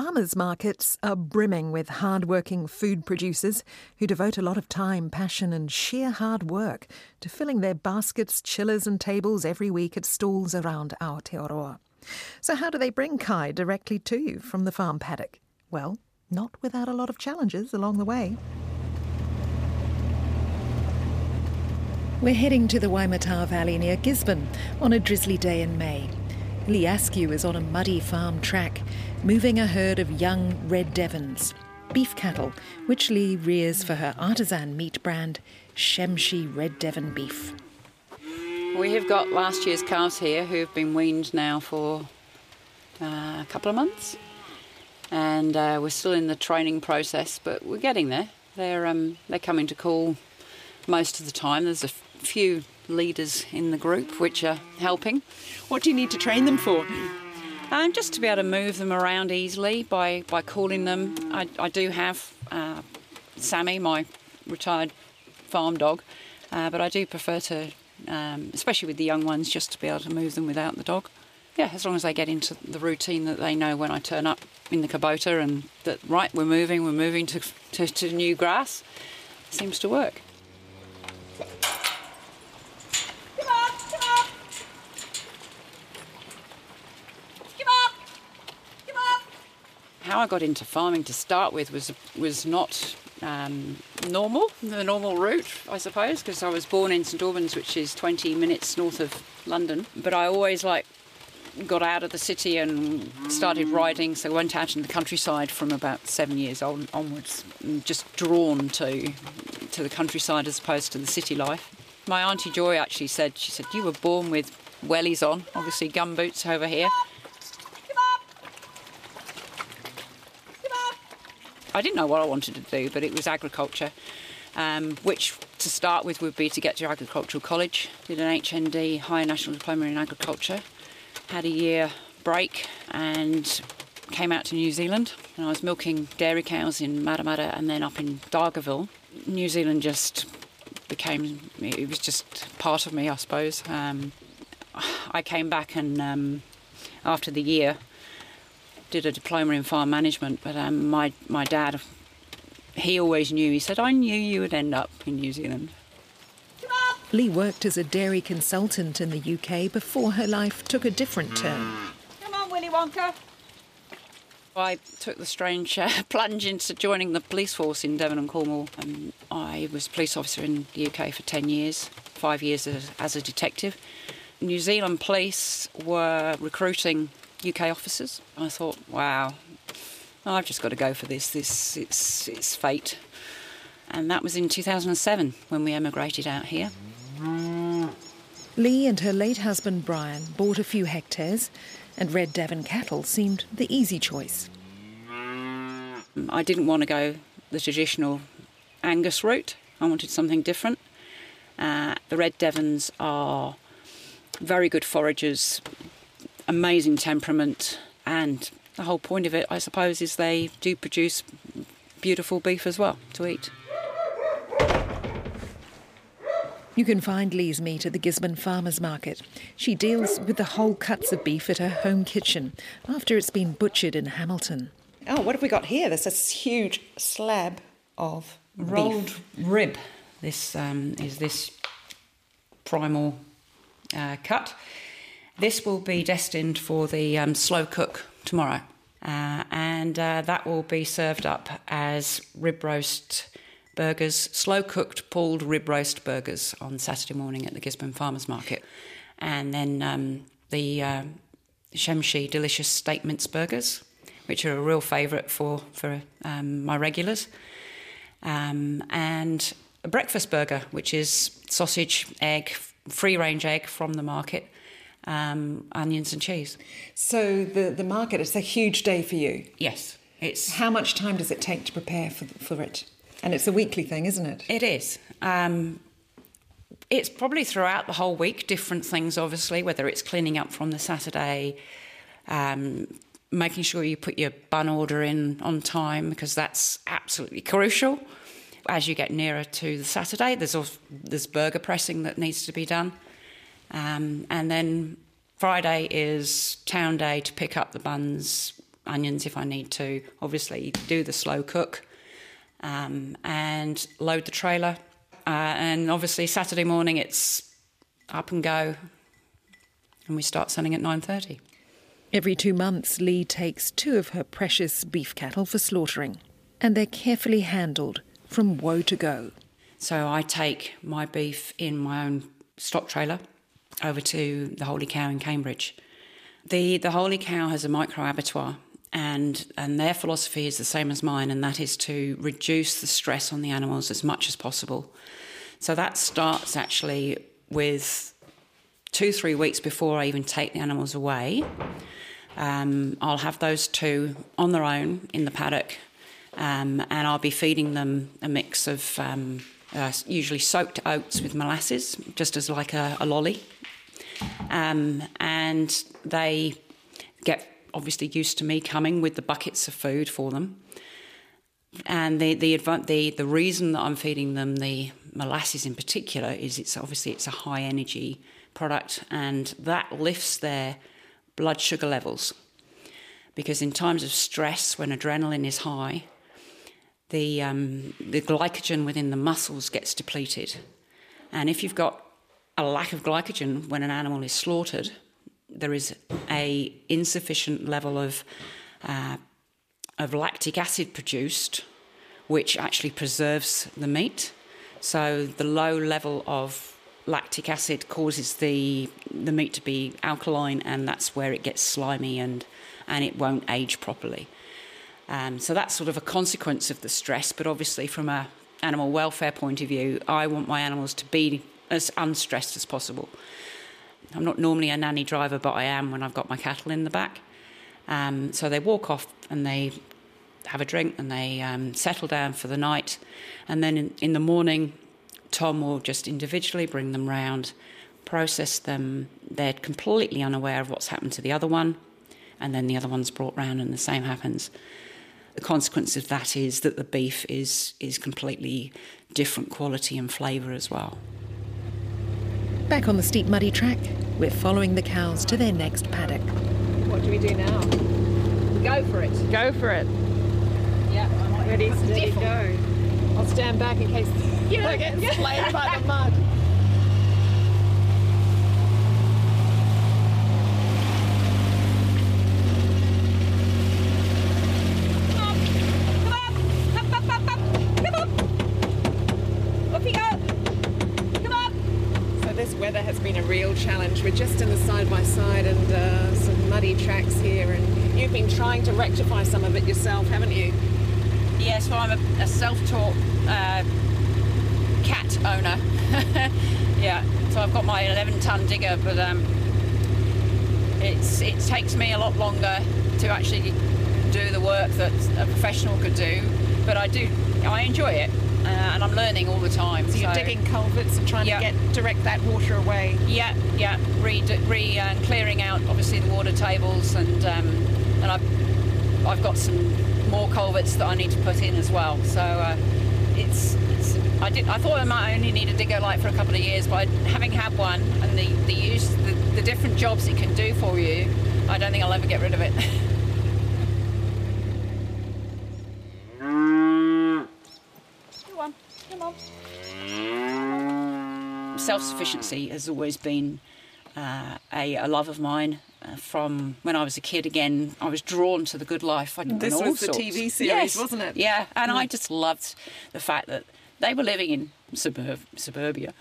Farmers markets are brimming with hard-working food producers who devote a lot of time, passion, and sheer hard work to filling their baskets, chillers, and tables every week at stalls around Aotearoa. So, how do they bring kai directly to you from the farm paddock? Well, not without a lot of challenges along the way. We're heading to the Waimata Valley near Gisborne on a drizzly day in May. Lee Askew is on a muddy farm track, moving a herd of young red Devons, beef cattle, which Lee rears for her artisan meat brand, Shemshi Red Devon Beef. We have got last year's calves here who have been weaned now for uh, a couple of months, and uh, we're still in the training process, but we're getting there. They're um, they're coming to call most of the time. There's a few leaders in the group which are helping. What do you need to train them for? Um, just to be able to move them around easily by, by calling them. I, I do have uh, Sammy, my retired farm dog, uh, but I do prefer to, um, especially with the young ones, just to be able to move them without the dog. Yeah, as long as they get into the routine that they know when I turn up in the Kubota and that, right, we're moving, we're moving to, to, to new grass, seems to work. How I got into farming to start with was was not um, normal, the normal route, I suppose, because I was born in St Albans, which is 20 minutes north of London. But I always like got out of the city and started riding, so went out in the countryside from about seven years old onwards, just drawn to to the countryside as opposed to the city life. My auntie Joy actually said, she said, you were born with wellies on, obviously gum boots over here. I didn't know what I wanted to do, but it was agriculture, um, which to start with would be to get to agricultural college. Did an HND, Higher National Diploma in Agriculture. Had a year break and came out to New Zealand. And I was milking dairy cows in Matamata and then up in Dargaville. New Zealand just became, it was just part of me, I suppose. Um, I came back and um, after the year, did a diploma in farm management, but um, my my dad, he always knew. He said, "I knew you would end up in New Zealand." Lee worked as a dairy consultant in the UK before her life took a different turn. Come on, Willy Wonka. I took the strange uh, plunge into joining the police force in Devon and Cornwall. Um, I was a police officer in the UK for 10 years, five years as, as a detective. New Zealand police were recruiting UK officers. I thought, wow, I've just got to go for this. This it's it's fate. And that was in 2007 when we emigrated out here. Lee and her late husband Brian bought a few hectares, and Red Devon cattle seemed the easy choice. I didn't want to go the traditional Angus route. I wanted something different. Uh, the Red Devons are very good foragers, amazing temperament, and the whole point of it, I suppose, is they do produce beautiful beef as well to eat. You can find Lee's meat at the Gisborne Farmers Market. She deals with the whole cuts of beef at her home kitchen after it's been butchered in Hamilton. Oh, what have we got here? There's this huge slab of rolled beef. rib. This um, is this primal uh, cut. This will be destined for the um, slow cook tomorrow, uh, and uh, that will be served up as rib roast burgers, slow cooked pulled rib roast burgers on Saturday morning at the Gisborne Farmers Market, and then um, the uh, Shemshi delicious steak mince burgers, which are a real favourite for for um, my regulars, um, and a breakfast burger, which is sausage, egg, free range egg from the market um, onions and cheese. So the, the market, it's a huge day for you. Yes, it's How much time does it take to prepare for, for it? And it's a weekly thing, isn't it? It is. Um, it's probably throughout the whole week, different things, obviously, whether it's cleaning up from the Saturday, um, making sure you put your bun order in on time, because that's absolutely crucial. As you get nearer to the Saturday, there's, also, there's burger pressing that needs to be done. Um, and then Friday is town day to pick up the buns, onions if I need to, obviously, do the slow cook um, and load the trailer. Uh, and obviously Saturday morning it's up and go, and we start selling at nine thirty. Every two months, Lee takes two of her precious beef cattle for slaughtering, and they're carefully handled from whoa to go. So I take my beef in my own stock trailer over to the Holy Cow in Cambridge. The the Holy Cow has a micro abattoir and and their philosophy is the same as mine and that is to reduce the stress on the animals as much as possible. So that starts actually with two, three weeks before I even take the animals away. Um, I'll have those two on their own in the paddock, um, and I'll be feeding them a mix of um, uh, usually soaked oats with molasses, just as like a, a lolly. Um, and they get obviously used to me coming with the buckets of food for them. And the the the the reason that I'm feeding them the molasses in particular is it's obviously it's a high energy product and that lifts their blood sugar levels. Because in times of stress, when adrenaline is high, the um, the glycogen within the muscles gets depleted, and if you've got a lack of glycogen when an animal is slaughtered, there is a insufficient level of uh, of lactic acid produced, which actually preserves the meat. So the low level of lactic acid causes the the meat to be alkaline, and that's where it gets slimy and and it won't age properly. Um, so that's sort of a consequence of the stress. But obviously, from a animal welfare point of view, I want my animals to be as unstressed as possible. I'm not normally a nanny driver, but I am when I've got my cattle in the back. Um, so they walk off and they have a drink and they um, settle down for the night. And then in, in, the morning, Tom will just individually bring them round, process them. They're completely unaware of what's happened to the other one. And then the other one's brought round and the same happens. The consequence of that is that the beef is, is completely different quality and flavour as well. Back on the steep muddy track, we're following the cows to their next paddock. What do we do now? Go for it. Go for it. Yeah, I'm ready, steady, go. I'll stand back in case you know, I get slayed by the mud. weather has been a We're just in the side by side and uh, some muddy tracks here, and you've been trying to rectify some of it yourself, haven't you? Yes, well, I'm a, a self taught uh, cat owner. yeah, so I've got my 11 ton digger, but um, it's, it takes me a lot longer to actually do the work that a professional could do, but I do, I enjoy it uh, and I'm learning all the time. So you're digging culverts and trying yeah. to get direct that water away. Yeah, yeah, re, re uh, clearing out obviously the water tables, and um, and I've I've got some more culverts that I need to put in as well. So uh, it's, it's I did I thought I might only need a digger light for a couple of years, but having had one and the the use the, the different jobs it can do for you, I don't think I'll ever get rid of it. self sufficiency has always been uh, a, a, love of mine. Uh, from when I was a kid, again, I was drawn to the good life. I, this was the. TV series, yes. wasn't it? Yeah, and mm. I just loved the fact that they were living in suburb, suburbia,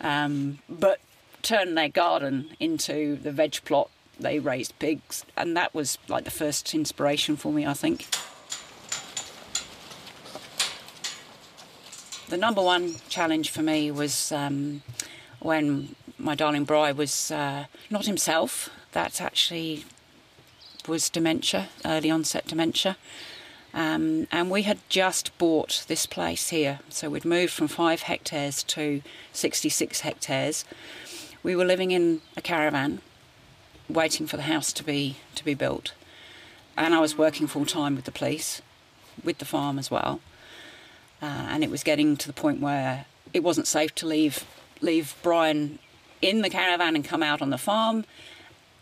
um, but turned their garden into the veg plot. They raised pigs, and that was like the first inspiration for me, I think. The number one challenge for me was um, when my darling Bry was uh, not himself. That actually was dementia, early onset dementia. Um, and we had just bought this place here. So we'd moved from five hectares to 66 hectares. We were living in a caravan, waiting for the house to be to be built. And I was working full time with the police, with the farm as well. Uh, and it was getting to the point where it wasn't safe to leave leave Brian in the caravan and come out on the farm.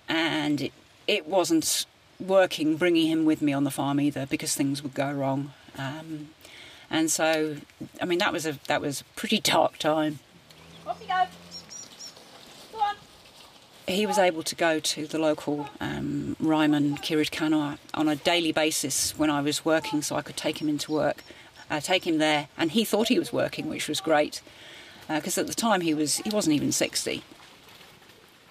And it, it wasn't working bringing him with me on the farm either because things would go wrong. Um, and so, I mean, that was a that was a pretty dark time. Off you go. Go on. He was able to go to the local um, Ryman Kiri Te Kanawa on a daily basis when I was working, so I could take him into work, uh, take him there, and he thought he was working, which was great, because uh, at the time he was he wasn't even sixty,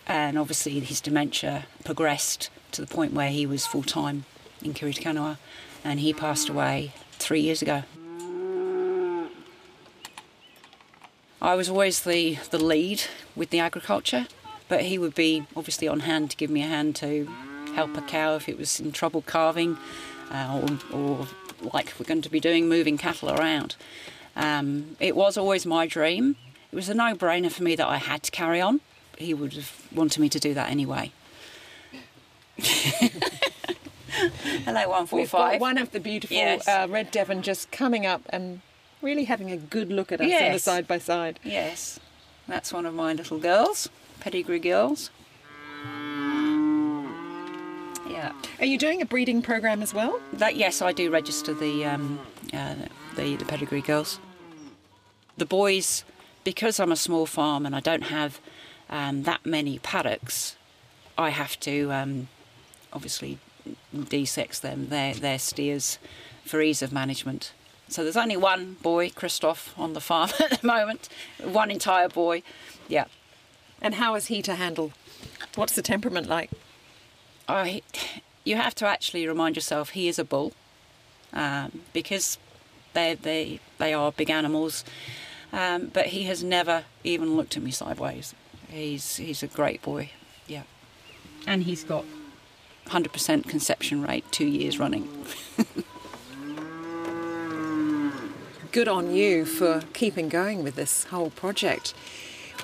and obviously his dementia progressed to the point where he was full time in Kiri Te Kanawa, and he passed away three years ago. I was always the, the lead with the agriculture, but he would be obviously on hand to give me a hand to help a cow if it was in trouble calving, uh, or, or, like we're going to be doing, moving cattle around. Um, it was always my dream. It was a no brainer for me that I had to carry on. He would have wanted me to do that anyway. Hello, 145. We've got one of the beautiful Yes. uh, red Devon just coming up and really having a good look at us in the side by side. Yes, that's one of my little girls, pedigree girls. Yeah, Are you doing a breeding program as well? that yes, I do register the um, uh, the the pedigree girls. The boys, because I'm a small farm and I don't have um, that many paddocks, I have to um, obviously de-sex them. They're, they're steers for ease of management. So there's only one boy, Christoph, on the farm at the moment. One entire boy. Yeah. And how is he to handle? What's the temperament like? I, you have to actually remind yourself he is a bull um, because they, they, they are big animals. Um, but he has never even looked at me sideways. He's, he's a great boy. Yeah. And he's got 100% conception rate two years running. Good on you for keeping going with this whole project.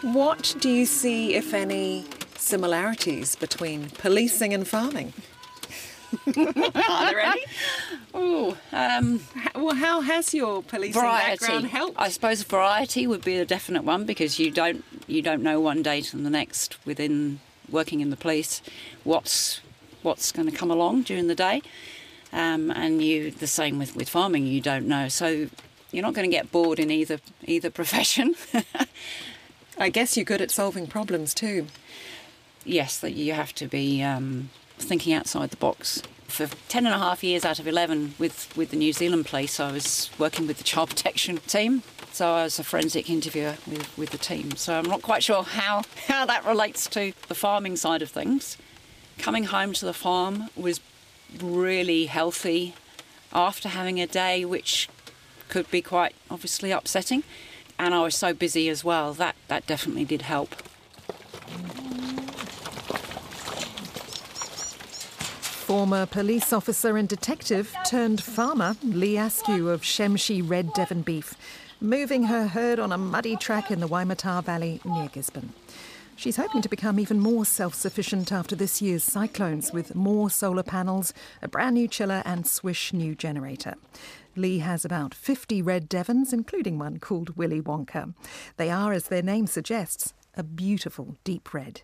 What do you see, if any, similarities between policing and farming? Are there any? Oh, um, Well, how has your policing variety. background helped? I suppose variety would be a definite one because you don't you don't know one day to the next within working in the police what's what's going to come along during the day, um, and you the same with with farming. You don't know, so you're not going to get bored in either either profession. I guess you're good at solving problems too. yes, that you have to be um, thinking outside the box. For 10 and a half years out of 11 with, with the New Zealand police, I was working with the child protection team. So I was a forensic interviewer with, with the team. So I'm not quite sure how, how that relates to the farming side of things. Coming home to the farm was really healthy after having a day which could be quite obviously upsetting. And I was so busy as well, that, that definitely did help. Former police officer and detective turned farmer Lee Askew of Shemshi Red Devon Beef, moving her herd on a muddy track in the Waimata Valley near Gisborne. She's hoping to become even more self sufficient after this year's cyclones with more solar panels, a brand new chiller, and swish new generator. Lee has about 50 red Devons, including one called Willy Wonka. They are, as their name suggests, a beautiful deep red.